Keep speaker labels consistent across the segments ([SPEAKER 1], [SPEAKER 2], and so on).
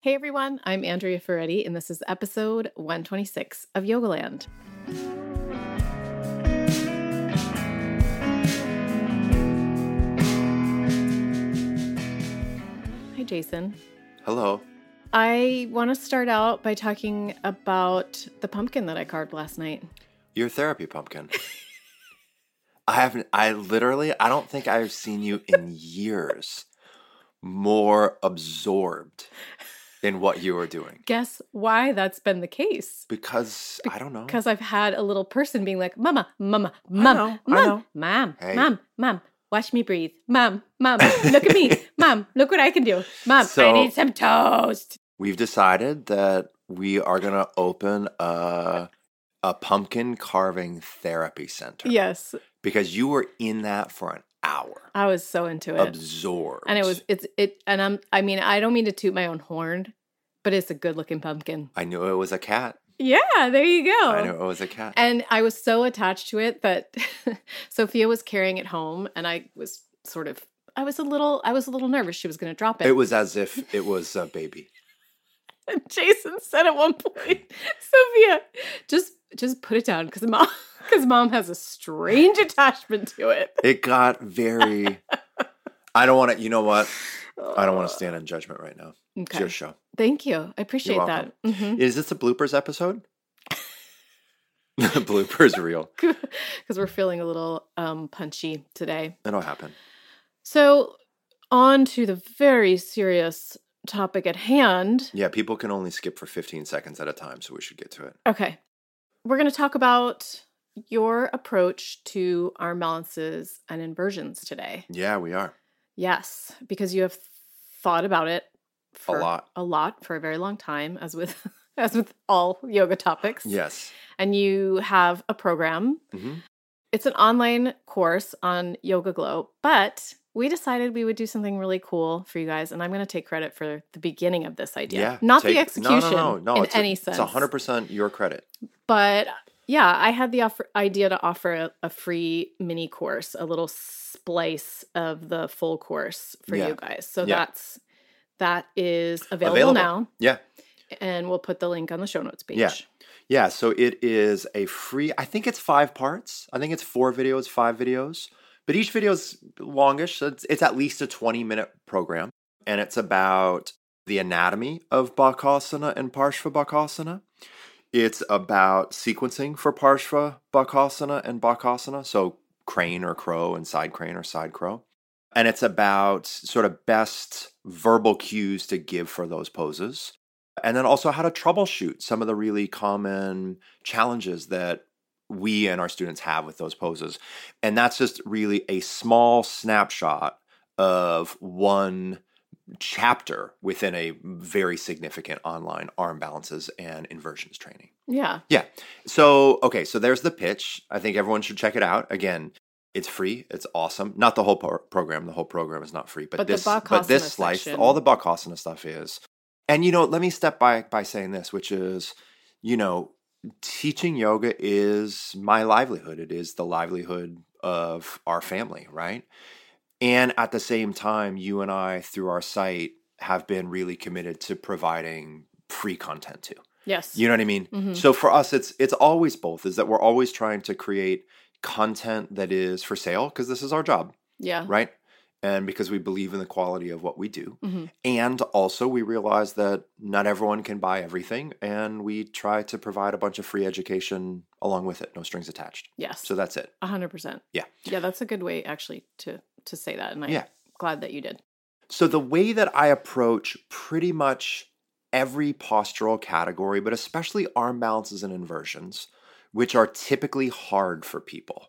[SPEAKER 1] Hey everyone, I'm Andrea Ferretti, and this is episode 126 of Yogaland. Hi, Jason.
[SPEAKER 2] Hello.
[SPEAKER 1] I want to start out by talking about the pumpkin that I carved last night.
[SPEAKER 2] Your therapy pumpkin. I haven't, I literally, I don't think I've seen you in years more absorbed in what you are doing.
[SPEAKER 1] Guess why that's been the case?
[SPEAKER 2] Because, I don't know.
[SPEAKER 1] Because I've had a little person being like, Mama, Mama, Mom,
[SPEAKER 2] know,
[SPEAKER 1] Mom. Mom,
[SPEAKER 2] Hey.
[SPEAKER 1] Mom, Mom, watch me breathe. Mom, Mom, look at me. Mom, look what I can do. Mom,
[SPEAKER 2] so I
[SPEAKER 1] need some toast.
[SPEAKER 2] We've decided that we are going to open a, a pumpkin carving therapy center.
[SPEAKER 1] Yes,
[SPEAKER 2] Because you were in that for an hour,
[SPEAKER 1] I was so into it.
[SPEAKER 2] absorbed.
[SPEAKER 1] and it was it's it and I'm I mean, I don't mean to toot my own horn, but it's a good looking pumpkin.
[SPEAKER 2] I knew it was a cat.
[SPEAKER 1] Yeah, there you go.
[SPEAKER 2] I knew it was a cat.
[SPEAKER 1] And I was so attached to it that Sophia was carrying it home and I was sort of I was a little I was a little nervous she was going to drop it.
[SPEAKER 2] it was as if it was a baby.
[SPEAKER 1] And Jason said at one point, Sophia, just just put it down because mom because mom has a strange attachment to it.
[SPEAKER 2] It got very. I don't want to. You know what? I don't want to stand in judgment right now. It's your show.
[SPEAKER 1] Thank you. I appreciate that. Mhm.
[SPEAKER 2] Is this a bloopers episode? bloopers reel.
[SPEAKER 1] Because we're feeling a little um, punchy today.
[SPEAKER 2] It'll happen.
[SPEAKER 1] So, on to the very serious topic at hand.
[SPEAKER 2] Yeah, people can only skip for 15 seconds at a time, so we should get to it.
[SPEAKER 1] Okay. We're going to talk about your approach to arm balances and inversions today.
[SPEAKER 2] Yeah, we are.
[SPEAKER 1] Yes, because you have thought about it for
[SPEAKER 2] lot.
[SPEAKER 1] a lot for a very long time, as with as with all yoga topics.
[SPEAKER 2] Yes.
[SPEAKER 1] And you have a program.
[SPEAKER 2] hmm
[SPEAKER 1] It's an online course on YogaGlo, but we decided we would do something really cool for you guys, and I'm going to take credit for the beginning of this idea,
[SPEAKER 2] Yeah.
[SPEAKER 1] not the execution
[SPEAKER 2] No, no, no. no
[SPEAKER 1] in
[SPEAKER 2] it's
[SPEAKER 1] any
[SPEAKER 2] a,
[SPEAKER 1] sense.
[SPEAKER 2] It's 100% your credit.
[SPEAKER 1] But yeah, I had the offer, idea to offer a, a free mini course, a little splice of the full course for
[SPEAKER 2] Yeah.
[SPEAKER 1] you guys. So
[SPEAKER 2] Yeah.
[SPEAKER 1] that's that is available,
[SPEAKER 2] Available.
[SPEAKER 1] now,
[SPEAKER 2] Yeah.
[SPEAKER 1] and we'll put the link on the show notes page.
[SPEAKER 2] Yeah. Yeah, so it is a free, I think it's five parts. I think it's four videos, five videos, but each video is longish. So it's, it's at least a 20 minute program. And it's about the anatomy of Bakasana and Parshva Bakasana. It's about sequencing for Parshva Bakasana and Bakasana. So crane or crow and side crane or side crow. And it's about sort of best verbal cues to give for those poses and then also how to troubleshoot some of the really common challenges that we and our students have with those poses. And that's just really a small snapshot of one chapter within a very significant online arm balances and inversions training.
[SPEAKER 1] Yeah. Yeah.
[SPEAKER 2] So, okay, so there's the pitch. I think everyone should check it out. Again, it's free. It's awesome. Not the whole pro- program. The whole program is not free, but,
[SPEAKER 1] But
[SPEAKER 2] this but this slice,
[SPEAKER 1] section.
[SPEAKER 2] all the Bakasana stuff is. And you know, let me step back by saying this, which is, you know, teaching yoga is my livelihood. It is the livelihood of our family, right? And at the same time, you and I, through our site, have been really committed to providing free content too.
[SPEAKER 1] Yes.
[SPEAKER 2] You know what I mean?
[SPEAKER 1] Mhm.
[SPEAKER 2] So for us, it's it's always both. Is that we're always trying to create content that is for sale because this is our job,
[SPEAKER 1] yeah.
[SPEAKER 2] right? And because we believe in the quality of what we do,
[SPEAKER 1] Mhm.
[SPEAKER 2] and also we realize that not everyone can buy everything, and we try to provide a bunch of free education along with it, no strings attached.
[SPEAKER 1] Yes.
[SPEAKER 2] So that's it.
[SPEAKER 1] A hundred percent.
[SPEAKER 2] Yeah.
[SPEAKER 1] Yeah, that's a good way actually to to say that, and I'm
[SPEAKER 2] Yeah.
[SPEAKER 1] glad that you did.
[SPEAKER 2] So the way that I approach pretty much every postural category, but especially arm balances and inversions, which are typically hard for people.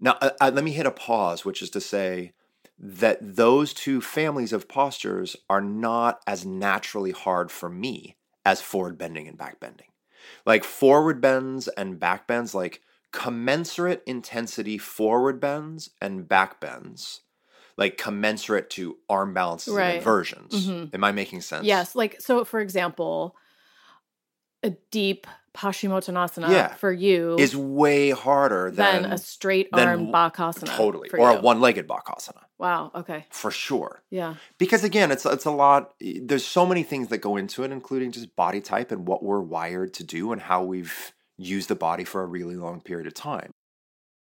[SPEAKER 2] Now, uh, uh, let me hit a pause, which is to say that those two families of postures are not as naturally hard for me as forward bending and back bending. Like forward bends and back bends, like commensurate intensity forward bends and back bends like commensurate to arm balances
[SPEAKER 1] Right.
[SPEAKER 2] and inversions.
[SPEAKER 1] Mhm.
[SPEAKER 2] Am I making sense?
[SPEAKER 1] Yes, like so for example, a deep Paschimottanasana
[SPEAKER 2] Yeah.
[SPEAKER 1] for you
[SPEAKER 2] is way harder
[SPEAKER 1] than,
[SPEAKER 2] than,
[SPEAKER 1] a straight arm bakasana.
[SPEAKER 2] totally or
[SPEAKER 1] you.
[SPEAKER 2] a one-legged bakasana
[SPEAKER 1] Wow. Okay.
[SPEAKER 2] for sure.
[SPEAKER 1] Yeah.
[SPEAKER 2] Because again, it's it's a lot. Eh, there's so many things that go into it, including just body type and what we're wired to do and how we've used the body for a really long period of time.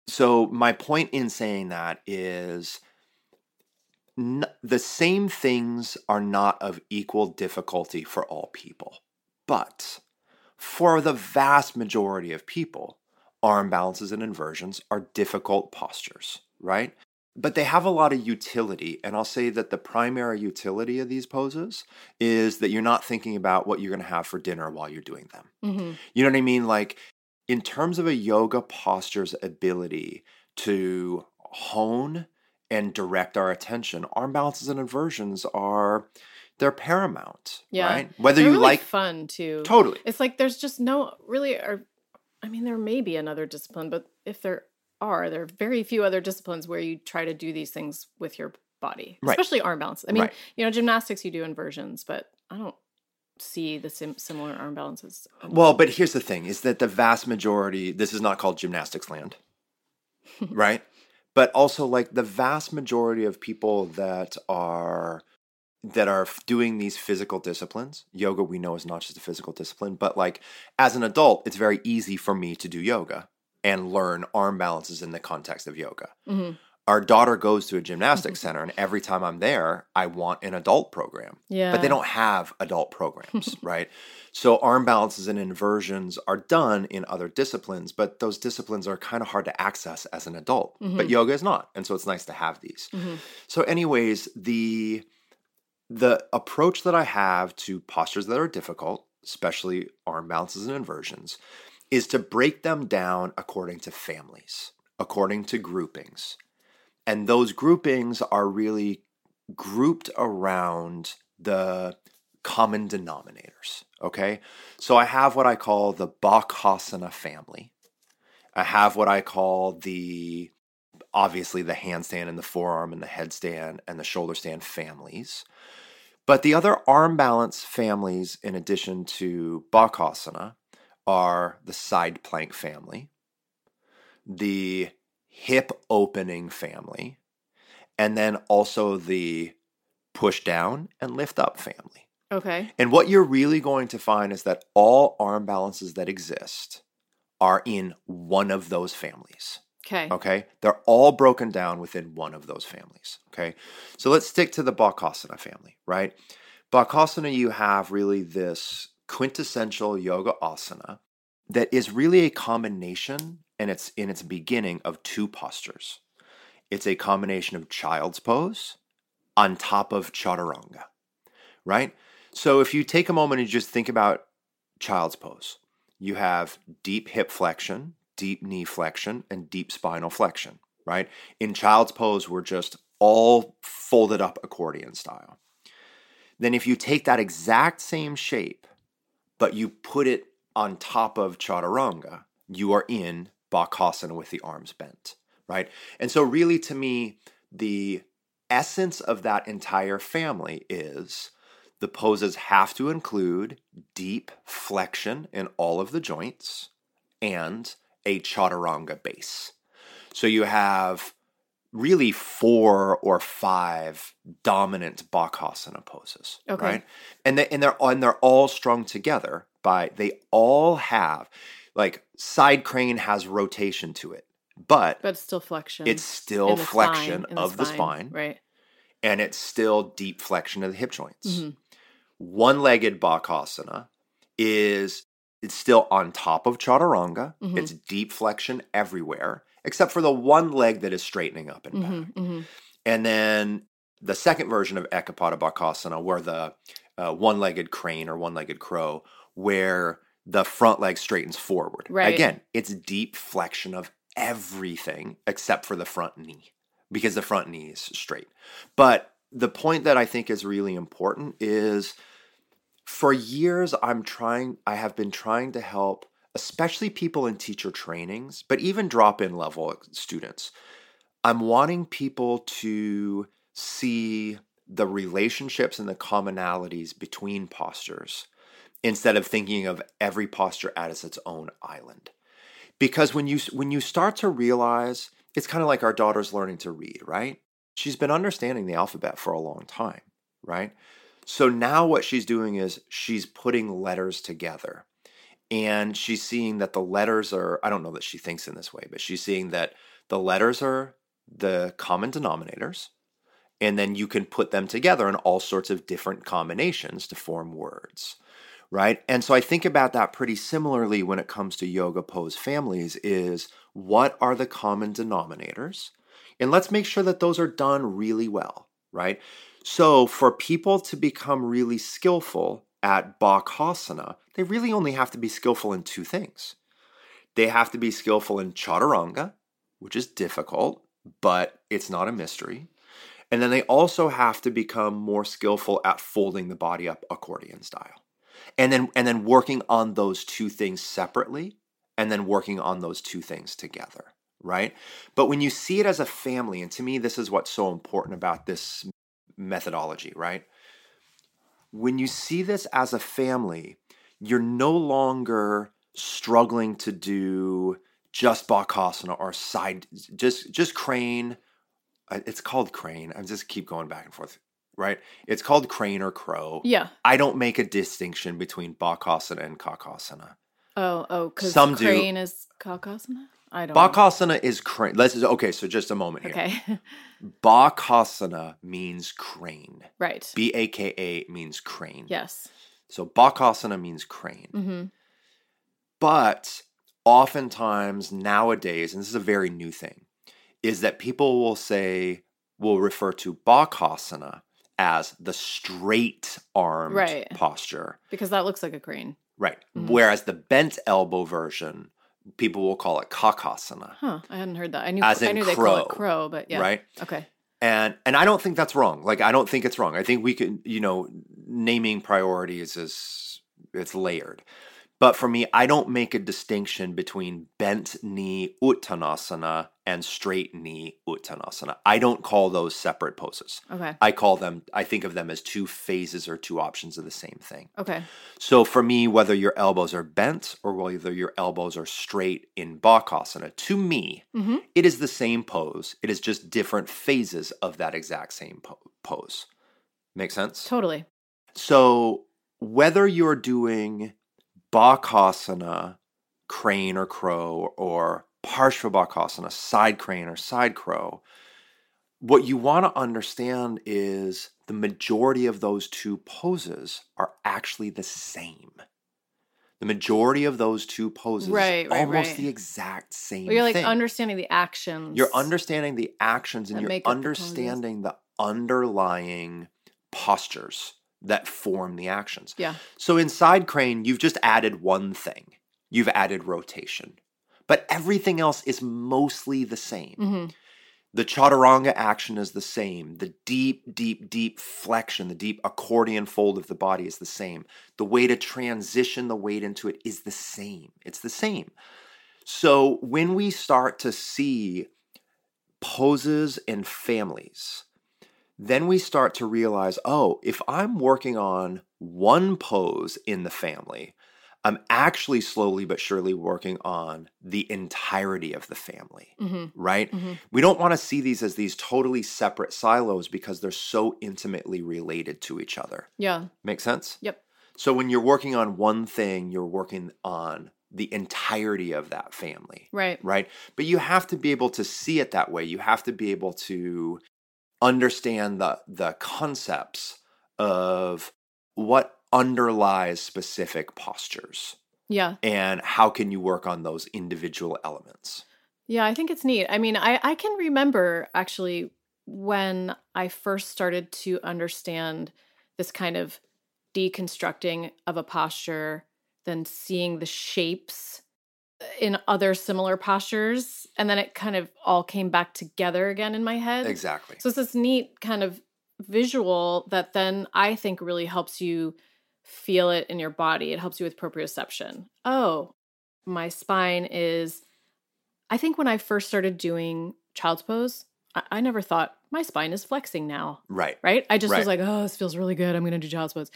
[SPEAKER 2] So my point in saying that is n- the same things are not of equal difficulty for all people, but for the vast majority of people, arm balances and inversions are difficult postures, right? but they have a lot of utility. And I'll say that the primary utility of these poses is that you're not thinking about what you're going to have for dinner while you're doing them.
[SPEAKER 1] hmm
[SPEAKER 2] You know what I mean? Like, in terms of a yoga posture's ability to hone and direct our attention, arm balances and inversions are they're paramount,
[SPEAKER 1] Yeah.
[SPEAKER 2] right? Whether
[SPEAKER 1] They're
[SPEAKER 2] you
[SPEAKER 1] really
[SPEAKER 2] like
[SPEAKER 1] fun too.
[SPEAKER 2] totally.
[SPEAKER 1] It's like there's just no really or I mean there may be another discipline, but if there are, there are very few other disciplines where you try to do these things with your body.
[SPEAKER 2] Right.
[SPEAKER 1] Especially arm balance. I mean,
[SPEAKER 2] Right.
[SPEAKER 1] you know, gymnastics you do inversions, but I don't see the sim- similar arm balances.
[SPEAKER 2] Well, but here's the thing is that the vast majority, this is not called gymnastics land, right? But also like the vast majority of people that are that are doing these physical disciplines, yoga we know is not just a physical discipline, but like as an adult, it's very easy for me to do yoga and learn arm balances in the context of yoga.
[SPEAKER 1] hmm
[SPEAKER 2] Our daughter goes to a gymnastics center and every time I'm there, I want an adult program
[SPEAKER 1] Yeah.
[SPEAKER 2] but they don't have adult programs, right? So arm balances and inversions are done in other disciplines, but those disciplines are kind of hard to access as an adult. But
[SPEAKER 1] Mhm.
[SPEAKER 2] yoga is not, and so it's nice to have these.
[SPEAKER 1] Mhm.
[SPEAKER 2] So, anyways, the the approach that I have to postures that are difficult, especially arm balances and inversions, is to break them down according to families, according to groupings. And those groupings are really grouped around the common denominators. Okay. So I have what I call the Bakasana family. I have what I call the obviously the handstand and the forearm and the headstand and the shoulder stand families. But the other arm balance families, in addition to Bakasana, are the side plank family, the hip opening family, and then also the push down and lift up family.
[SPEAKER 1] Okay.
[SPEAKER 2] And what you're really going to find is that all arm balances that exist are in one of those families.
[SPEAKER 1] Okay.
[SPEAKER 2] Okay. They're all broken down within one of those families. Okay. So let's stick to the Bakasana family, right? Bakasana, you have really this quintessential yoga asana that is really a combination and it's in its beginning of two postures. It's a combination of child's pose on top of chaturanga, right? So if you take a moment and just think about child's pose, you have deep hip flexion, deep knee flexion, and deep spinal flexion, right? In child's pose, we're just all folded up accordion style. Then if you take that exact same shape, but you put it on top of chaturanga, you are in bakasana with the arms bent, right? And so really to me, the essence of that entire family is the poses have to include deep flexion in all of the joints and a chaturanga base. So you have really four or five dominant bakasana poses,
[SPEAKER 1] Okay.
[SPEAKER 2] right? And they and they're and they're all strung together by they all have like side crane has rotation to it, but
[SPEAKER 1] But it's still flexion.
[SPEAKER 2] it's still flexion
[SPEAKER 1] spine,
[SPEAKER 2] of the spine,
[SPEAKER 1] Right.
[SPEAKER 2] and it's still deep flexion of the hip joints.
[SPEAKER 1] Mhm.
[SPEAKER 2] One-legged bakasana is it's still on top of chaturanga.
[SPEAKER 1] Mhm.
[SPEAKER 2] It's deep flexion everywhere except for the one leg that is straightening up and back.
[SPEAKER 1] hmm hmm
[SPEAKER 2] And then the second version of Ekapada Bakasana, where the uh, one-legged crane or one-legged crow, where the front leg straightens forward.
[SPEAKER 1] Right.
[SPEAKER 2] Again, it's deep flexion of everything except for the front knee because the front knee is straight. But the point that I think is really important is for years I'm trying I have been trying to help especially people in teacher trainings, but even drop-in level students. I'm wanting people to see the relationships and the commonalities between postures instead of thinking of every posture as its own island. Because when you when you start to realize it's kind of like our daughter's learning to read, right? She's been understanding the alphabet for a long time, right? So now what she's doing is she's putting letters together. And she's seeing that the letters are I don't know that she thinks in this way, but she's seeing that the letters are the common denominators and then you can put them together in all sorts of different combinations to form words right and so i think about that pretty similarly when it comes to yoga pose families is what are the common denominators and let's make sure that those are done really well right so for people to become really skillful at bakasana they really only have to be skillful in two things they have to be skillful in chaturanga which is difficult but it's not a mystery and then they also have to become more skillful at folding the body up accordion style. And then and then working on those two things separately and then working on those two things together, right? But when you see it as a family and to me this is what's so important about this methodology, right? When you see this as a family, you're no longer struggling to do just bakasana or side just just crane uh, it's called crane. I just keep going back and forth, right? It's called crane or crow.
[SPEAKER 1] Yeah.
[SPEAKER 2] I don't make a distinction between bakasana and kakasana.
[SPEAKER 1] Oh, oh, because crane do. is kakasana. I don't.
[SPEAKER 2] Bakasana is crane. Let's okay. So just a moment here.
[SPEAKER 1] Okay.
[SPEAKER 2] bakasana means crane.
[SPEAKER 1] Right.
[SPEAKER 2] B a k a means crane.
[SPEAKER 1] Yes.
[SPEAKER 2] So bakasana means crane.
[SPEAKER 1] Mm-hmm.
[SPEAKER 2] But oftentimes nowadays, and this is a very new thing, is that people will say, will refer to Bakasana as the straight armed
[SPEAKER 1] right.
[SPEAKER 2] posture.
[SPEAKER 1] Because that looks like a crane.
[SPEAKER 2] Right. Mm-hmm. Whereas the bent elbow version, people will call it Kakasana.
[SPEAKER 1] Huh. I hadn't heard that. I knew, As I knew crow, they call it crow, but yeah.
[SPEAKER 2] Right.
[SPEAKER 1] Okay.
[SPEAKER 2] And and I don't think that's wrong. Like I don't think it's wrong. I think we can, you know, naming priorities is it's layered. But for me, I don't make a distinction between bent knee uttanasana and straight knee uttanasana. I don't call those separate poses.
[SPEAKER 1] Okay.
[SPEAKER 2] I call them, I think of them as two phases or two options of the same thing.
[SPEAKER 1] Okay.
[SPEAKER 2] So for me, whether your elbows are bent or whether your elbows are straight in bakasana, to me,
[SPEAKER 1] mm-hmm.
[SPEAKER 2] it is the same pose. It is just different phases of that exact same po- pose. Make sense?
[SPEAKER 1] Totally.
[SPEAKER 2] So whether you're doing Bakasana, crane or crow, or Parshva side crane or side crow, what you want to understand is the majority of those two poses are actually the same. The majority of those two poses
[SPEAKER 1] right, right,
[SPEAKER 2] almost
[SPEAKER 1] right.
[SPEAKER 2] the exact same.
[SPEAKER 1] Well, you're like
[SPEAKER 2] thing.
[SPEAKER 1] understanding the actions.
[SPEAKER 2] You're understanding the actions and you're understanding the, the underlying postures that form the actions.
[SPEAKER 1] Yeah.
[SPEAKER 2] So in side crane, you've just added one thing. You've added rotation. But everything else is mostly the same.
[SPEAKER 1] Mm-hmm.
[SPEAKER 2] The chaturanga action is the same. The deep, deep, deep flexion, the deep accordion fold of the body is the same. The way to transition the weight into it is the same. It's the same. So when we start to see poses and families then we start to realize oh, if I'm working on one pose in the family, I'm actually slowly but surely working on the entirety of the family,
[SPEAKER 1] mm-hmm.
[SPEAKER 2] right?
[SPEAKER 1] Mm-hmm.
[SPEAKER 2] We don't want to see these as these totally separate silos because they're so intimately related to each other.
[SPEAKER 1] Yeah.
[SPEAKER 2] Make sense?
[SPEAKER 1] Yep.
[SPEAKER 2] So when you're working on one thing, you're working on the entirety of that family.
[SPEAKER 1] Right.
[SPEAKER 2] Right. But you have to be able to see it that way. You have to be able to understand the the concepts of what underlies specific postures.
[SPEAKER 1] Yeah.
[SPEAKER 2] And how can you work on those individual elements?
[SPEAKER 1] Yeah, I think it's neat. I mean, I I can remember actually when I first started to understand this kind of deconstructing of a posture, then seeing the shapes uh, in other similar postures and then it kind of all came back together again in my head
[SPEAKER 2] exactly
[SPEAKER 1] so it's this neat kind of visual that then i think really helps you feel it in your body it helps you with proprioception oh my spine is i think when i first started doing child's pose i, I never thought my spine is flexing now
[SPEAKER 2] right
[SPEAKER 1] right i just
[SPEAKER 2] right.
[SPEAKER 1] was like oh this feels really good i'm gonna do child's pose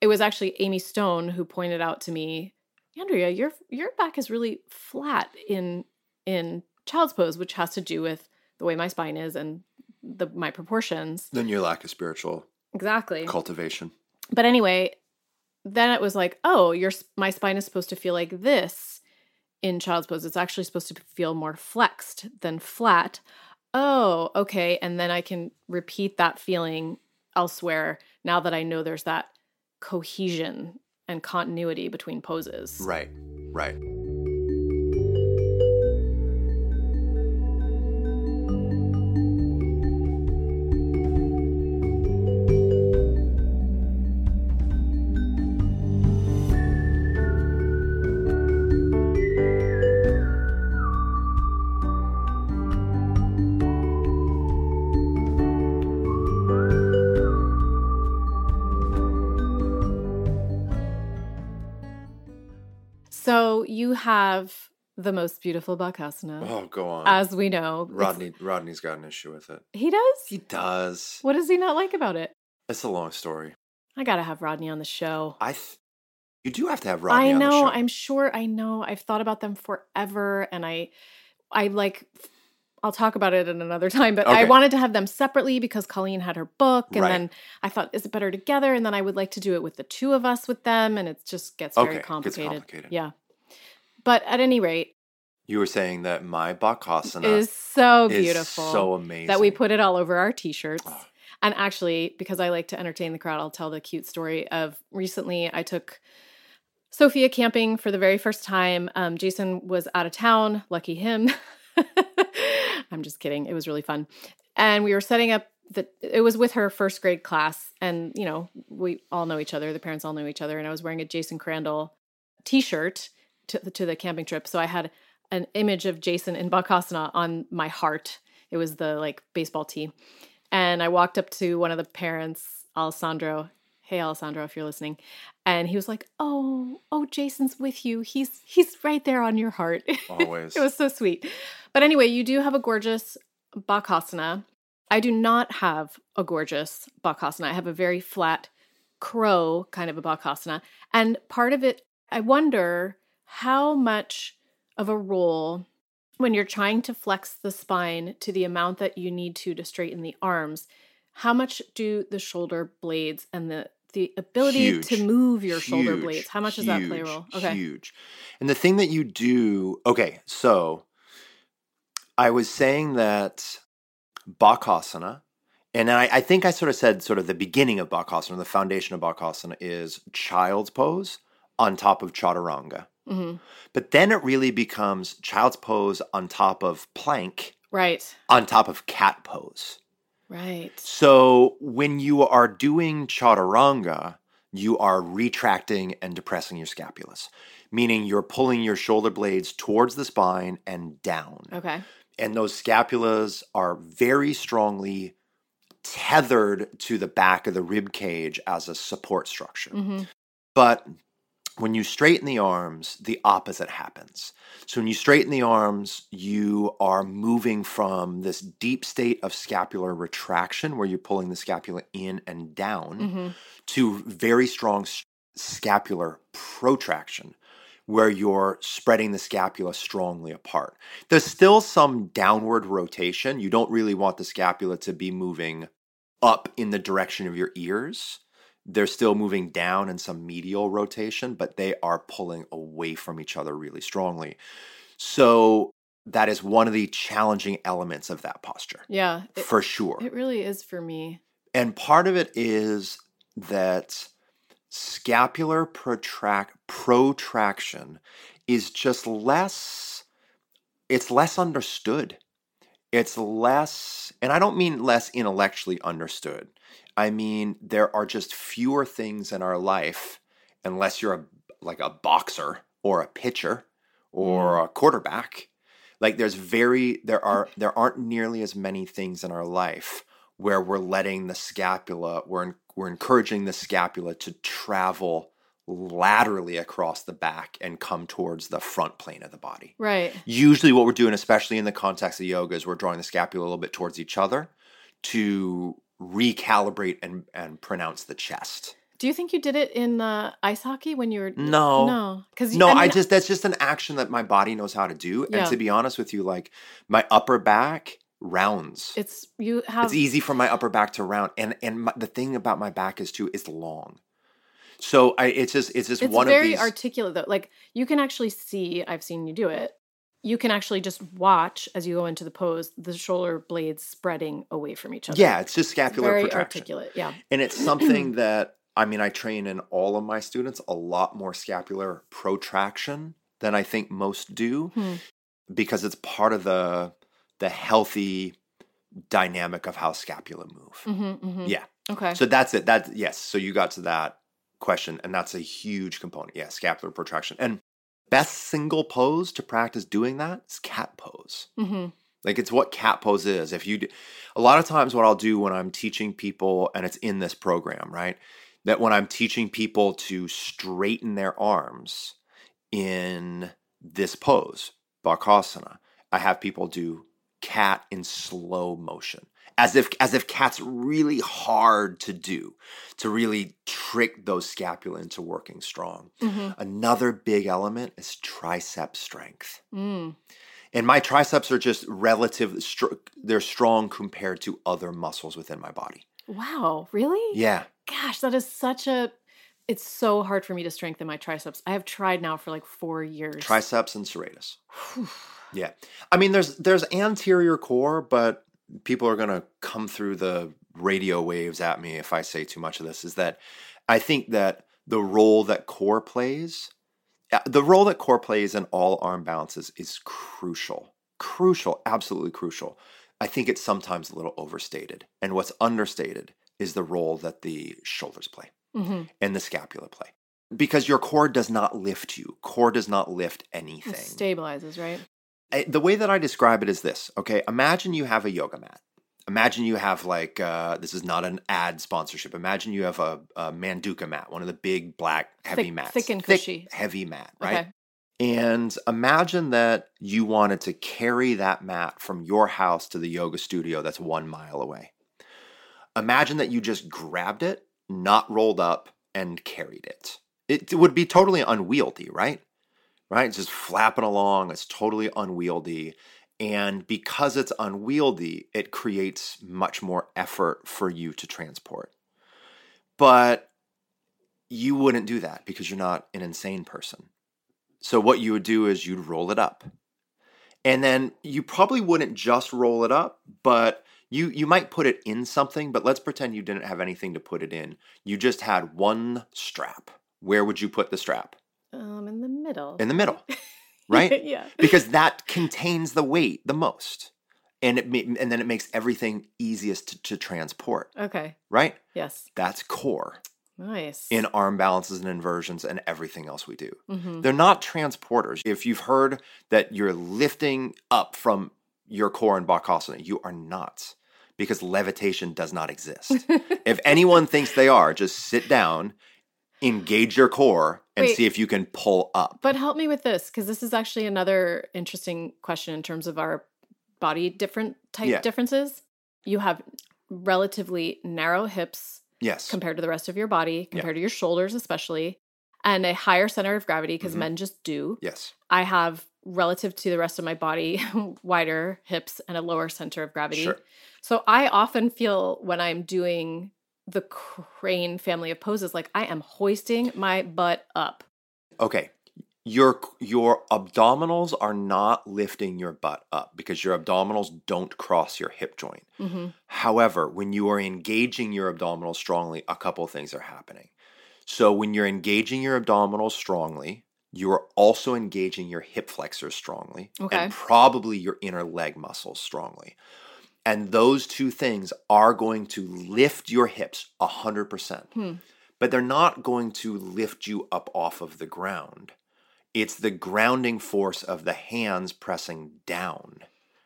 [SPEAKER 1] it was actually Amy Stone who pointed out to me, Andrea, your your back is really flat in in child's pose, which has to do with the way my spine is and the my proportions.
[SPEAKER 2] Then your lack of spiritual
[SPEAKER 1] Exactly.
[SPEAKER 2] cultivation.
[SPEAKER 1] But anyway, then it was like, oh, your my spine is supposed to feel like this in child's pose. It's actually supposed to feel more flexed than flat. Oh, okay. And then I can repeat that feeling elsewhere now that I know there's that cohesion and continuity between poses.
[SPEAKER 2] Right. Right.
[SPEAKER 1] The most beautiful Bakasana,
[SPEAKER 2] Oh, go on.
[SPEAKER 1] as we know.
[SPEAKER 2] Rodney Rodney's got an issue with it.
[SPEAKER 1] He does?
[SPEAKER 2] He does.
[SPEAKER 1] What does he not like about it?
[SPEAKER 2] It's a long story.
[SPEAKER 1] I gotta have Rodney on the show.
[SPEAKER 2] I th- you do have to have Rodney
[SPEAKER 1] I
[SPEAKER 2] on the
[SPEAKER 1] know. I'm sure. I know. I've thought about them forever, and I, I like. I'll talk about it at another time, but I wanted to have them separately because Colleen had her book, and
[SPEAKER 2] Right.
[SPEAKER 1] then I thought, is it better together? And then I would like to do it with the two of us with them, and it just gets
[SPEAKER 2] Okay,
[SPEAKER 1] very
[SPEAKER 2] gets
[SPEAKER 1] complicated.
[SPEAKER 2] complicated.
[SPEAKER 1] Yeah, but at any rate,
[SPEAKER 2] You were saying that my Bakasana
[SPEAKER 1] is so
[SPEAKER 2] is
[SPEAKER 1] beautiful
[SPEAKER 2] so amazing.
[SPEAKER 1] that we put it all over our t-shirts.
[SPEAKER 2] Oh.
[SPEAKER 1] And actually, because I like to entertain the crowd, I'll tell the cute story of recently I took Sophia camping for the very first time. Um, Jason was out of town. Lucky him. I'm just kidding. It was really fun. And we were setting up the it was with her first grade class and you know we all know each other the parents all know each other and i was wearing a jason crandell t-shirt to, to the camping trip so i had an image of jason in bakasana on my heart it was the like baseball tee and i walked up to one of the parents alessandro hey alessandro if you're listening and he was like oh oh jason's with you he's he's right there on your heart
[SPEAKER 2] always.
[SPEAKER 1] it was so sweet. But anyway, you do have a gorgeous bakasana. I do not have a gorgeous bakasana. I have a very flat crow kind of a bakasana. And part of it, I wonder how much of a role when you're trying to flex the spine to the amount that you need to to straighten the arms, how much do the shoulder blades and the the ability to move your shoulder blades, how much does that play a role? Okay.
[SPEAKER 2] Huge. And the thing that you do, okay, so I was saying that Bakasana, and I, I think I sort of said sort of the beginning of Bakasana, the foundation of Bakasana is child's pose on top of chaturanga.
[SPEAKER 1] Hmm
[SPEAKER 2] But then it really becomes child's pose on top of plank,
[SPEAKER 1] Right.
[SPEAKER 2] on top of cat pose.
[SPEAKER 1] Right.
[SPEAKER 2] So when you are doing chaturanga, you are retracting and depressing your scapulus, meaning you're pulling your shoulder blades towards the spine and down.
[SPEAKER 1] Okay.
[SPEAKER 2] And those scapulas are very strongly tethered to the back of the rib cage as a support structure.
[SPEAKER 1] hmm
[SPEAKER 2] But when you straighten the arms, the opposite happens. So when you straighten the arms, you are moving from this deep state of scapular retraction, where you're pulling the scapula in and down,
[SPEAKER 1] hmm
[SPEAKER 2] to very strong scapular protraction, where you're spreading the scapula strongly apart. There's still some downward rotation. You don't really want the scapula to be moving up in the direction of your ears. They're still moving down in some medial rotation, but they are pulling away from each other really strongly. So that is one of the challenging elements of that posture,
[SPEAKER 1] Yeah. It,
[SPEAKER 2] for sure.
[SPEAKER 1] it really is for me.
[SPEAKER 2] And part of it is that scapular protract protraction is just less it's less understood. It's less and I don't mean less intellectually understood. I mean there are just fewer things in our life unless you're a like a boxer or a pitcher or mm. a quarterback. Like there's very there are there aren't nearly as many things in our life where we're letting the scapula we're we're encouraging the scapula to travel laterally across the back and come towards the front plane of the body.
[SPEAKER 1] Right.
[SPEAKER 2] Usually what we're doing especially in the context of yoga is we're drawing the scapula a little bit towards each other to recalibrate and and pronounce the chest.
[SPEAKER 1] Do you think you did it in uh, ice hockey when you were
[SPEAKER 2] No.
[SPEAKER 1] No, because
[SPEAKER 2] No, I, just that's just an action that my body knows how to do.
[SPEAKER 1] Yeah.
[SPEAKER 2] And to be honest with you, like my upper back rounds.
[SPEAKER 1] it's you have
[SPEAKER 2] it's easy for my upper back to round, and and my, the thing about my back is too, it's long. So I, it's just it's just
[SPEAKER 1] it's
[SPEAKER 2] one
[SPEAKER 1] very
[SPEAKER 2] of these.
[SPEAKER 1] articulate though. Like you can actually see. I've seen you do it. You can actually just watch as you go into the pose the shoulder blades spreading away from each other.
[SPEAKER 2] yeah, it's just
[SPEAKER 1] It's
[SPEAKER 2] scapular
[SPEAKER 1] very
[SPEAKER 2] protraction,
[SPEAKER 1] articulate. Yeah.
[SPEAKER 2] and it's something that I mean I train in all of my students a lot more scapular protraction than I think most do.
[SPEAKER 1] Hmm.
[SPEAKER 2] because it's part of the the healthy dynamic of how scapula move.
[SPEAKER 1] Mm-hmm, mm-hmm.
[SPEAKER 2] Yeah.
[SPEAKER 1] Okay.
[SPEAKER 2] So that's it. That yes. So you got to that question, and that's a huge component. Yeah, scapular protraction. And best single pose to practice doing that is cat pose.
[SPEAKER 1] mm-hmm.
[SPEAKER 2] Like it's what cat pose is. If you, do, a lot of times, what I'll do when I'm teaching people, and it's in this program, right? That when I'm teaching people to straighten their arms in this pose, Bakasana, I have people do cat in slow motion, as if as if cat's really hard to do, to really trick those scapula into working strong.
[SPEAKER 1] Mm-hmm.
[SPEAKER 2] Another big element is tricep strength
[SPEAKER 1] Mm.
[SPEAKER 2] and my triceps are just relative they're strong compared to other muscles within my body
[SPEAKER 1] Wow. Really?
[SPEAKER 2] yeah
[SPEAKER 1] Gosh, that is such a. It's so hard for me to strengthen my triceps. I have tried now for like four years.
[SPEAKER 2] triceps and serratus yeah i mean there's there's anterior core but people are going to come through the radio waves at me if i say too much of this is that i think that the role that core plays uh, the role that core plays in all arm balances is crucial crucial absolutely crucial. I think it's sometimes a little overstated and what's understated is the role that the shoulders play
[SPEAKER 1] hmm
[SPEAKER 2] and the scapula play because your core does not lift you core does not lift anything.
[SPEAKER 1] It stabilizes, right?
[SPEAKER 2] The way that I describe it is this. Okay, imagine you have a yoga mat. Imagine you have like uh, this is not an ad sponsorship. Imagine you have a, a Manduka mat, one of the big black heavy
[SPEAKER 1] Thick-
[SPEAKER 2] mats,
[SPEAKER 1] thick and cushy.
[SPEAKER 2] heavy mat, right?
[SPEAKER 1] Okay.
[SPEAKER 2] And imagine that you wanted to carry that mat from your house to the yoga studio that's one mile away. Imagine that you just grabbed it, not rolled up, and carried it. It would be totally unwieldy, right? Right? It's just flapping along. It's totally unwieldy. And because it's unwieldy, it creates much more effort for you to transport. But you wouldn't do that because you're not an insane person. So what you would do is you'd roll it up. And then you probably wouldn't just roll it up, but you you might put it in something, but let's pretend you didn't have anything to put it in. You just had one strap. Where would you put the strap?
[SPEAKER 1] Um, in the middle.
[SPEAKER 2] In the middle, right?
[SPEAKER 1] yeah.
[SPEAKER 2] because that contains the weight the most. And it and then it makes everything easiest to, to transport,
[SPEAKER 1] Okay.
[SPEAKER 2] right?
[SPEAKER 1] Yes.
[SPEAKER 2] That's core
[SPEAKER 1] Nice.
[SPEAKER 2] in arm balances and inversions and everything else we do.
[SPEAKER 1] hmm
[SPEAKER 2] They're not transporters. If you've heard that you're lifting up from your core in Bakasana, you are not because levitation does not exist. if anyone thinks they are, just sit down, engage your core, and
[SPEAKER 1] Wait.
[SPEAKER 2] see if you can pull up.
[SPEAKER 1] But help me with this because this is actually another interesting question in terms of our body different type
[SPEAKER 2] Yeah.
[SPEAKER 1] differences. You have relatively narrow hips
[SPEAKER 2] Yes.
[SPEAKER 1] compared to the rest of your body, compared to your shoulders especially, and a higher center of gravity because
[SPEAKER 2] Mhm.
[SPEAKER 1] men just do.
[SPEAKER 2] yes.
[SPEAKER 1] I have relative to the rest of my body wider hips and a lower center of gravity.
[SPEAKER 2] Sure.
[SPEAKER 1] So I often feel when I'm doing the crane family of poses like I am hoisting my butt up.
[SPEAKER 2] Okay. Your your abdominals are not lifting your butt up because your abdominals don't cross your hip joint.
[SPEAKER 1] hmm
[SPEAKER 2] However, when you are engaging your abdominals strongly, a couple of things are happening. So when you're engaging your abdominals strongly, you are also engaging your hip flexors strongly
[SPEAKER 1] Okay.
[SPEAKER 2] and probably your inner leg muscles strongly. And those two things are going to lift your hips 100%.
[SPEAKER 1] Hmm.
[SPEAKER 2] But they're not going to lift you up off of the ground. It's the grounding force of the hands pressing down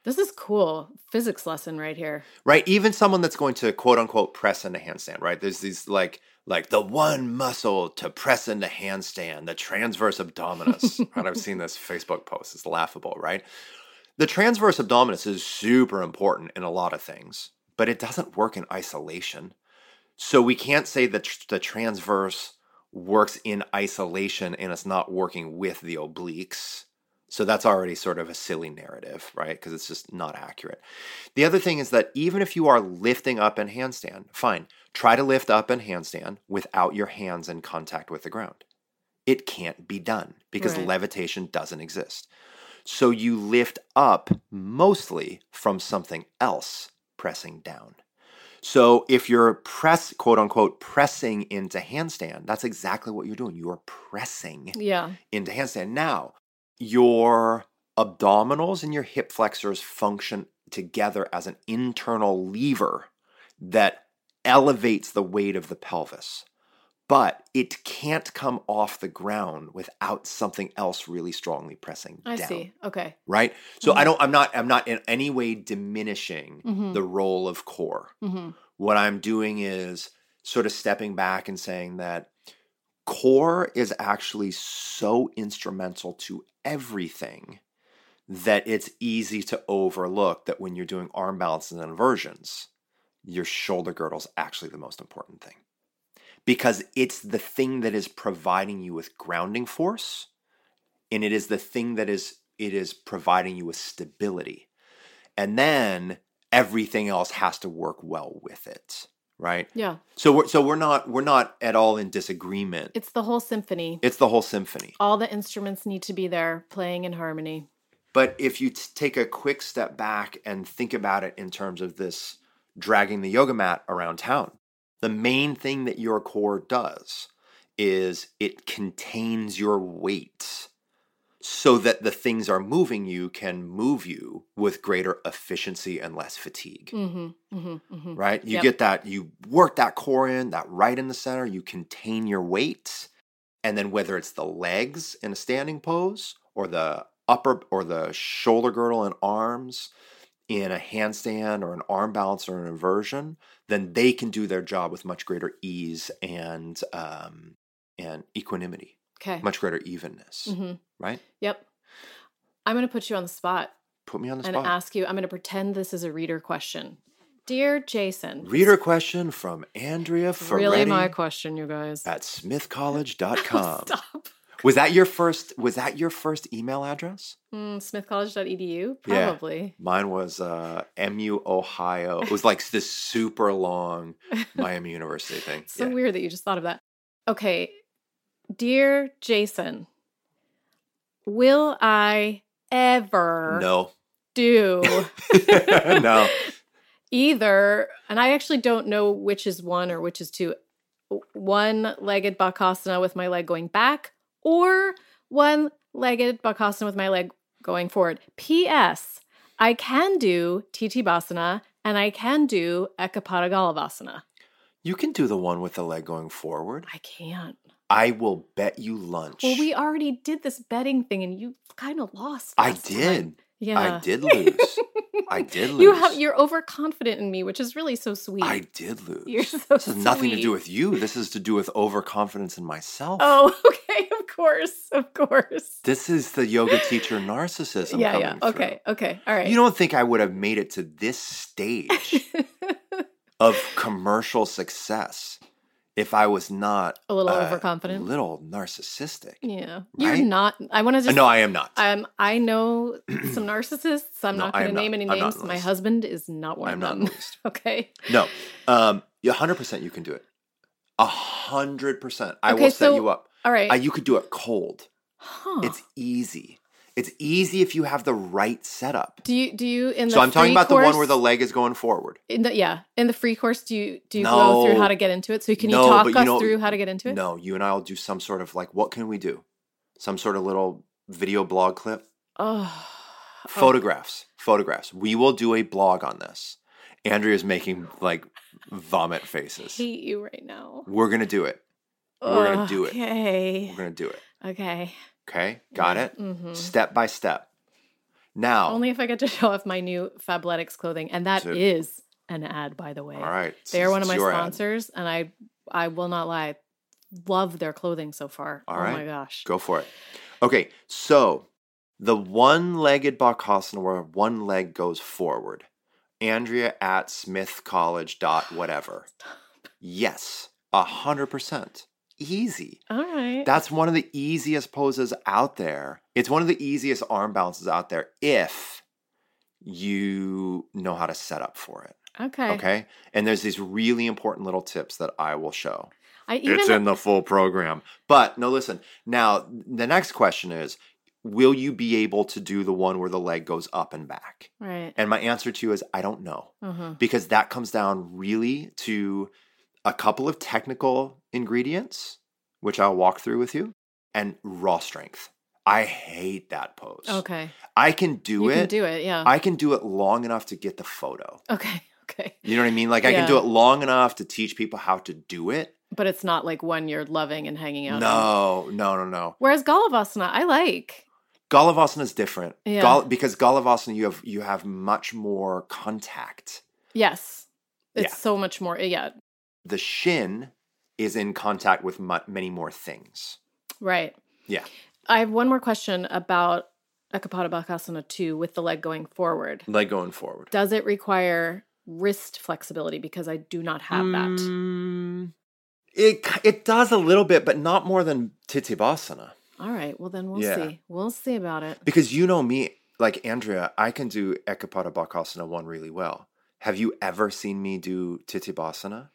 [SPEAKER 1] This is cool. Physics lesson right here.
[SPEAKER 2] right even someone that's going to quote unquote press into handstand right there's these like like the one muscle to press into handstand the transverse abdominis right i've seen this facebook post it's laughable right the transverse abdominis is super important in a lot of things but it doesn't work in isolation So we can't say that the transverse works in isolation and it's not working with the obliques. So that's already sort of a silly narrative, right? Because it's just not accurate. The other thing is that even if you are lifting up in handstand, fine, try to lift up in handstand without your hands in contact with the ground. It can't be done because
[SPEAKER 1] Right.
[SPEAKER 2] levitation doesn't exist. So you lift up mostly from something else pressing down. So if you're press quote unquote pressing into handstand, that's exactly what you're doing. You are pressing
[SPEAKER 1] Yeah.
[SPEAKER 2] into handstand. Now, your abdominals and your hip flexors function together as an internal lever that elevates the weight of the pelvis. But it can't come off the ground without something else really strongly pressing
[SPEAKER 1] I
[SPEAKER 2] down.
[SPEAKER 1] see. Okay.
[SPEAKER 2] Right? So I
[SPEAKER 1] Mhm.
[SPEAKER 2] don't I'm not I'm not in any way diminishing
[SPEAKER 1] Mhm.
[SPEAKER 2] the role of core
[SPEAKER 1] hmm
[SPEAKER 2] what I'm doing is sort of stepping back and saying that core is actually so instrumental to everything that it's easy to overlook that when you're doing arm balances and inversions, your shoulder girdle is actually the most important thing. Because it's the thing that is providing you with grounding force and it is the thing that is it is providing you with stability. And then everything else has to work well with it, right?
[SPEAKER 1] Yeah.
[SPEAKER 2] So we're so we're not we're not at all in disagreement.
[SPEAKER 1] It's the whole symphony.
[SPEAKER 2] It's the whole symphony.
[SPEAKER 1] All the instruments need to be there playing in harmony.
[SPEAKER 2] But if you t- take a quick step back and think about it in terms of this dragging the yoga mat around town, the main thing that your core does is it contains your weight so that the things are moving you can move you with greater efficiency and less fatigue.
[SPEAKER 1] hmm hmm hmm
[SPEAKER 2] right? You
[SPEAKER 1] Yep.
[SPEAKER 2] get that, you work that core in, that right in the center, you contain your weight. And then whether it's the legs in a standing pose or the upper or the shoulder girdle and arms in a handstand or an arm balance or an inversion, then they can do their job with much greater ease and um, and equanimity,
[SPEAKER 1] Okay.
[SPEAKER 2] much greater evenness,
[SPEAKER 1] hmm
[SPEAKER 2] right?
[SPEAKER 1] Yep. I'm going to put you on the spot
[SPEAKER 2] Put me on the spot.
[SPEAKER 1] and ask you. I'm going to pretend this is a reader question. Dear Jason.
[SPEAKER 2] Reader question from Andrea Ferretti
[SPEAKER 1] Really my question, you guys.
[SPEAKER 2] at smithcollege.com.
[SPEAKER 1] Stop.
[SPEAKER 2] Was that your first? Was that your first email address?
[SPEAKER 1] Mm, smithcollege.edu?
[SPEAKER 2] Yeah.
[SPEAKER 1] Probably.
[SPEAKER 2] Mine was uh, MU Ohio. It was like this super long Miami University thing.
[SPEAKER 1] So
[SPEAKER 2] Yeah.
[SPEAKER 1] weird that you just thought of that. Okay. Dear Jason, will I ever
[SPEAKER 2] No,
[SPEAKER 1] do
[SPEAKER 2] no.
[SPEAKER 1] either? And I actually don't know which is one or which is two. One legged Bakasana with my leg going back or one legged Bakasana with my leg going forward. P.S. I can do Tittibhasana and I can do Ekapada Galavasana.
[SPEAKER 2] You can do the one with the leg going forward.
[SPEAKER 1] I can't.
[SPEAKER 2] I will bet you lunch.
[SPEAKER 1] Well, we already did this betting thing, and you kind of lost.
[SPEAKER 2] I
[SPEAKER 1] did. time. Yeah,
[SPEAKER 2] I did lose. I did lose.
[SPEAKER 1] You have. You're overconfident in me, which is really so sweet.
[SPEAKER 2] I did lose.
[SPEAKER 1] You're so
[SPEAKER 2] this has nothing to do with you. This is to do with overconfidence in myself.
[SPEAKER 1] Oh, okay. Of course. Of course.
[SPEAKER 2] This is the yoga teacher narcissism
[SPEAKER 1] yeah.
[SPEAKER 2] coming
[SPEAKER 1] Yeah.
[SPEAKER 2] through.
[SPEAKER 1] Okay. Okay. All right.
[SPEAKER 2] You don't think I would have made it to this stage of commercial success if I was not
[SPEAKER 1] a little
[SPEAKER 2] uh,
[SPEAKER 1] overconfident.
[SPEAKER 2] a little narcissistic.
[SPEAKER 1] yeah. You're not. I want to just.
[SPEAKER 2] no, I am not.
[SPEAKER 1] Um, I know some narcissists. I'm
[SPEAKER 2] No,
[SPEAKER 1] not going to name
[SPEAKER 2] not.
[SPEAKER 1] any names. My husband is not one of them.
[SPEAKER 2] I'm
[SPEAKER 1] of
[SPEAKER 2] not
[SPEAKER 1] them. okay.
[SPEAKER 2] No, um, hundred percent. You can do it. A hundred percent. I
[SPEAKER 1] Okay,
[SPEAKER 2] will set
[SPEAKER 1] so-
[SPEAKER 2] you up.
[SPEAKER 1] All right.
[SPEAKER 2] Uh, you could do it cold.
[SPEAKER 1] huh.
[SPEAKER 2] It's easy. It's easy if you have the right setup.
[SPEAKER 1] do you do you in the
[SPEAKER 2] So I'm talking about the one where the leg is going forward.
[SPEAKER 1] In the, yeah, in the free course, do you do you go through how to get into it? So can you talk
[SPEAKER 2] you
[SPEAKER 1] us
[SPEAKER 2] know-
[SPEAKER 1] through how to get into it?
[SPEAKER 2] No, you and I will do some sort of like, what can we do? Some sort of little video blog clip.
[SPEAKER 1] Oh,
[SPEAKER 2] Photographs. Photographs. We will do a blog on this. Andrea's making like vomit
[SPEAKER 1] I
[SPEAKER 2] faces.
[SPEAKER 1] hate you right now.
[SPEAKER 2] We're gonna do it. We're gonna do it.
[SPEAKER 1] Okay.
[SPEAKER 2] We're gonna do it.
[SPEAKER 1] Okay.
[SPEAKER 2] Okay? Got it?
[SPEAKER 1] hmm
[SPEAKER 2] Step by step. Now,
[SPEAKER 1] Only if I get to show off my new Fabletics clothing, and that is an ad, by the way.
[SPEAKER 2] all right.
[SPEAKER 1] They are one of my
[SPEAKER 2] your ad.
[SPEAKER 1] sponsors, and I I will not lie, love their clothing so far.
[SPEAKER 2] All
[SPEAKER 1] oh my gosh.
[SPEAKER 2] Go for it. Okay, so the one-legged Bakasana where one leg goes forward. Andrea at Smith College dot whatever. Yes, a hundred percent. Easy.
[SPEAKER 1] All right.
[SPEAKER 2] That's one of the easiest poses out there. It's one of the easiest arm balances out there if you know how to set up for it.
[SPEAKER 1] okay.
[SPEAKER 2] Okay. And there's these really important little tips that I will show.
[SPEAKER 1] I even
[SPEAKER 2] it's in the full program. But no, listen. Now, the next question is Will you be able to do the one where the leg goes up and back?
[SPEAKER 1] right.
[SPEAKER 2] And my answer to you is I don't know
[SPEAKER 1] Uh-huh.
[SPEAKER 2] because that comes down really to a couple of technical ingredients, which I'll walk through with you, and raw strength. I hate that pose.
[SPEAKER 1] Okay.
[SPEAKER 2] I can do
[SPEAKER 1] you
[SPEAKER 2] it.
[SPEAKER 1] can do it. Yeah.
[SPEAKER 2] I can do it long enough to get the photo.
[SPEAKER 1] okay. Okay.
[SPEAKER 2] You know what I mean? Like I can do it long enough to teach people how to do it.
[SPEAKER 1] But it's not like one you're loving and hanging out.
[SPEAKER 2] No, no, no, no.
[SPEAKER 1] Whereas Galavasana, I like.
[SPEAKER 2] Galavasana is different.
[SPEAKER 1] Yeah.
[SPEAKER 2] Gal- because Galavasana you have you have much more contact.
[SPEAKER 1] Yes. It's
[SPEAKER 2] Yeah.
[SPEAKER 1] so much more. Yeah.
[SPEAKER 2] The shin is in contact with mu- many more things.
[SPEAKER 1] Right.
[SPEAKER 2] Yeah.
[SPEAKER 1] I have one more question about Ekapada Bakasana 2 with the leg going forward.
[SPEAKER 2] Leg going forward.
[SPEAKER 1] Does it require wrist flexibility? Because I do not have that.
[SPEAKER 2] Mm, it it does a little bit, but not more than Tittibhasana.
[SPEAKER 1] All right. Well, then we'll
[SPEAKER 2] Yeah.
[SPEAKER 1] see. We'll see about it.
[SPEAKER 2] Because you know me, like Andrea, I can do Ekapada Bakasana one really well. Have you ever seen me do Tittibhasana?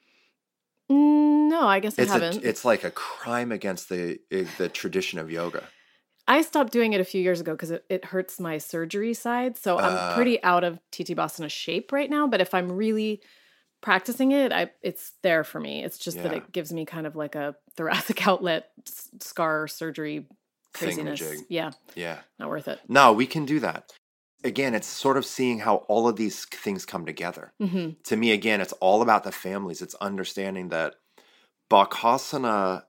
[SPEAKER 1] Mm, No, I guess I
[SPEAKER 2] It's a,
[SPEAKER 1] haven't.
[SPEAKER 2] it's like a crime against the eh, the tradition of yoga.
[SPEAKER 1] I stopped doing it a few years ago because it, it hurts my surgery side. So I'm
[SPEAKER 2] Uh.
[SPEAKER 1] pretty out of Tittibhasana shape right now. But if I'm really practicing it, I it's there for me. It's just that it gives me kind of like a thoracic outlet s- scar surgery craziness. Yeah,
[SPEAKER 2] Yeah.
[SPEAKER 1] not worth it.
[SPEAKER 2] No, we can do that. Again, it's sort of seeing how all of these things come together.
[SPEAKER 1] hmm
[SPEAKER 2] To me, again, it's all about the families. It's understanding that Bakasana,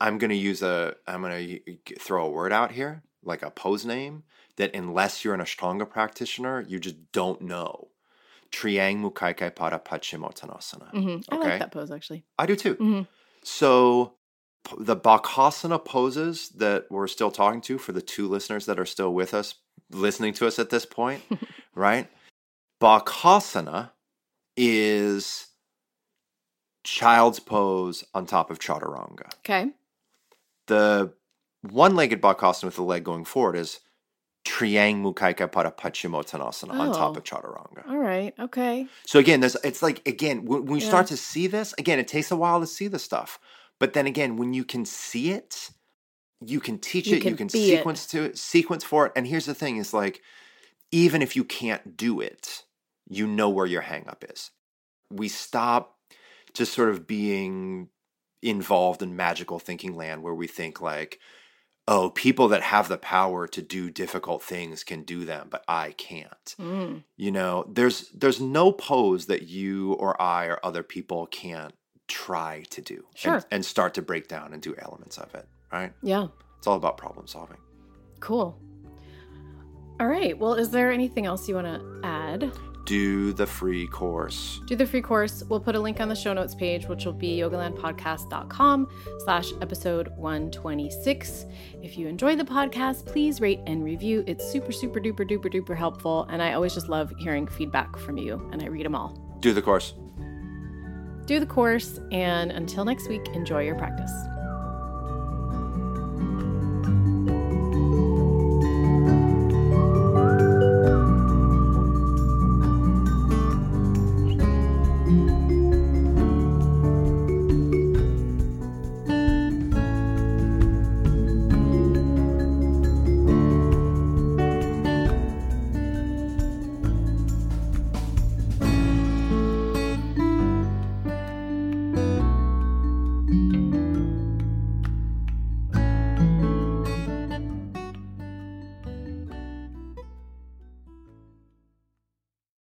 [SPEAKER 2] I'm going to use a, I'm going to throw a word out here, like a pose name, that unless you're an Ashtanga practitioner, you just don't know. Triang Mukaikai Pada Paschimottanasana.
[SPEAKER 1] hmm I
[SPEAKER 2] Okay.
[SPEAKER 1] like that pose actually.
[SPEAKER 2] I do too.
[SPEAKER 1] Mhm.
[SPEAKER 2] So the Bakasana poses that we're still talking to for the two listeners that are still with us, listening to us at this point, right? Bakasana is child's pose on top of chaturanga.
[SPEAKER 1] Okay.
[SPEAKER 2] The one-legged Bakasana with the leg going forward is Triang Mukaika Pada Paschimottanasana on top
[SPEAKER 1] Oh.
[SPEAKER 2] of chaturanga.
[SPEAKER 1] All right. Okay.
[SPEAKER 2] So again, there's it's like again when, when you
[SPEAKER 1] Yeah.
[SPEAKER 2] start to see this again, it takes a while to see the stuff, but then again, when you can see it, you can teach
[SPEAKER 1] You
[SPEAKER 2] it,
[SPEAKER 1] can
[SPEAKER 2] you can
[SPEAKER 1] be it.
[SPEAKER 2] sequence to it, sequence for it. And here's the thing: is like even if you can't do it, you know where your hang up is. We stop just sort of being involved in magical thinking land where we think like oh people that have the power to do difficult things can do them but i can't
[SPEAKER 1] Mm.
[SPEAKER 2] you know there's there's no pose that you or i or other people can't try to do and-
[SPEAKER 1] Sure.
[SPEAKER 2] and, start to break down and do elements of it right?
[SPEAKER 1] Yeah.
[SPEAKER 2] it's all about problem solving.
[SPEAKER 1] Cool. All right. Well, is there anything else you want to add?
[SPEAKER 2] do the free course.
[SPEAKER 1] Do the free course. We'll put a link on the show notes page which will be yogalandpodcast.com slash episode 126 if you enjoy the podcast please rate and review. It's super super duper duper duper helpful and i always just love hearing feedback from you and i read them all.
[SPEAKER 2] Do the course.
[SPEAKER 1] Do the course and until next week enjoy your practice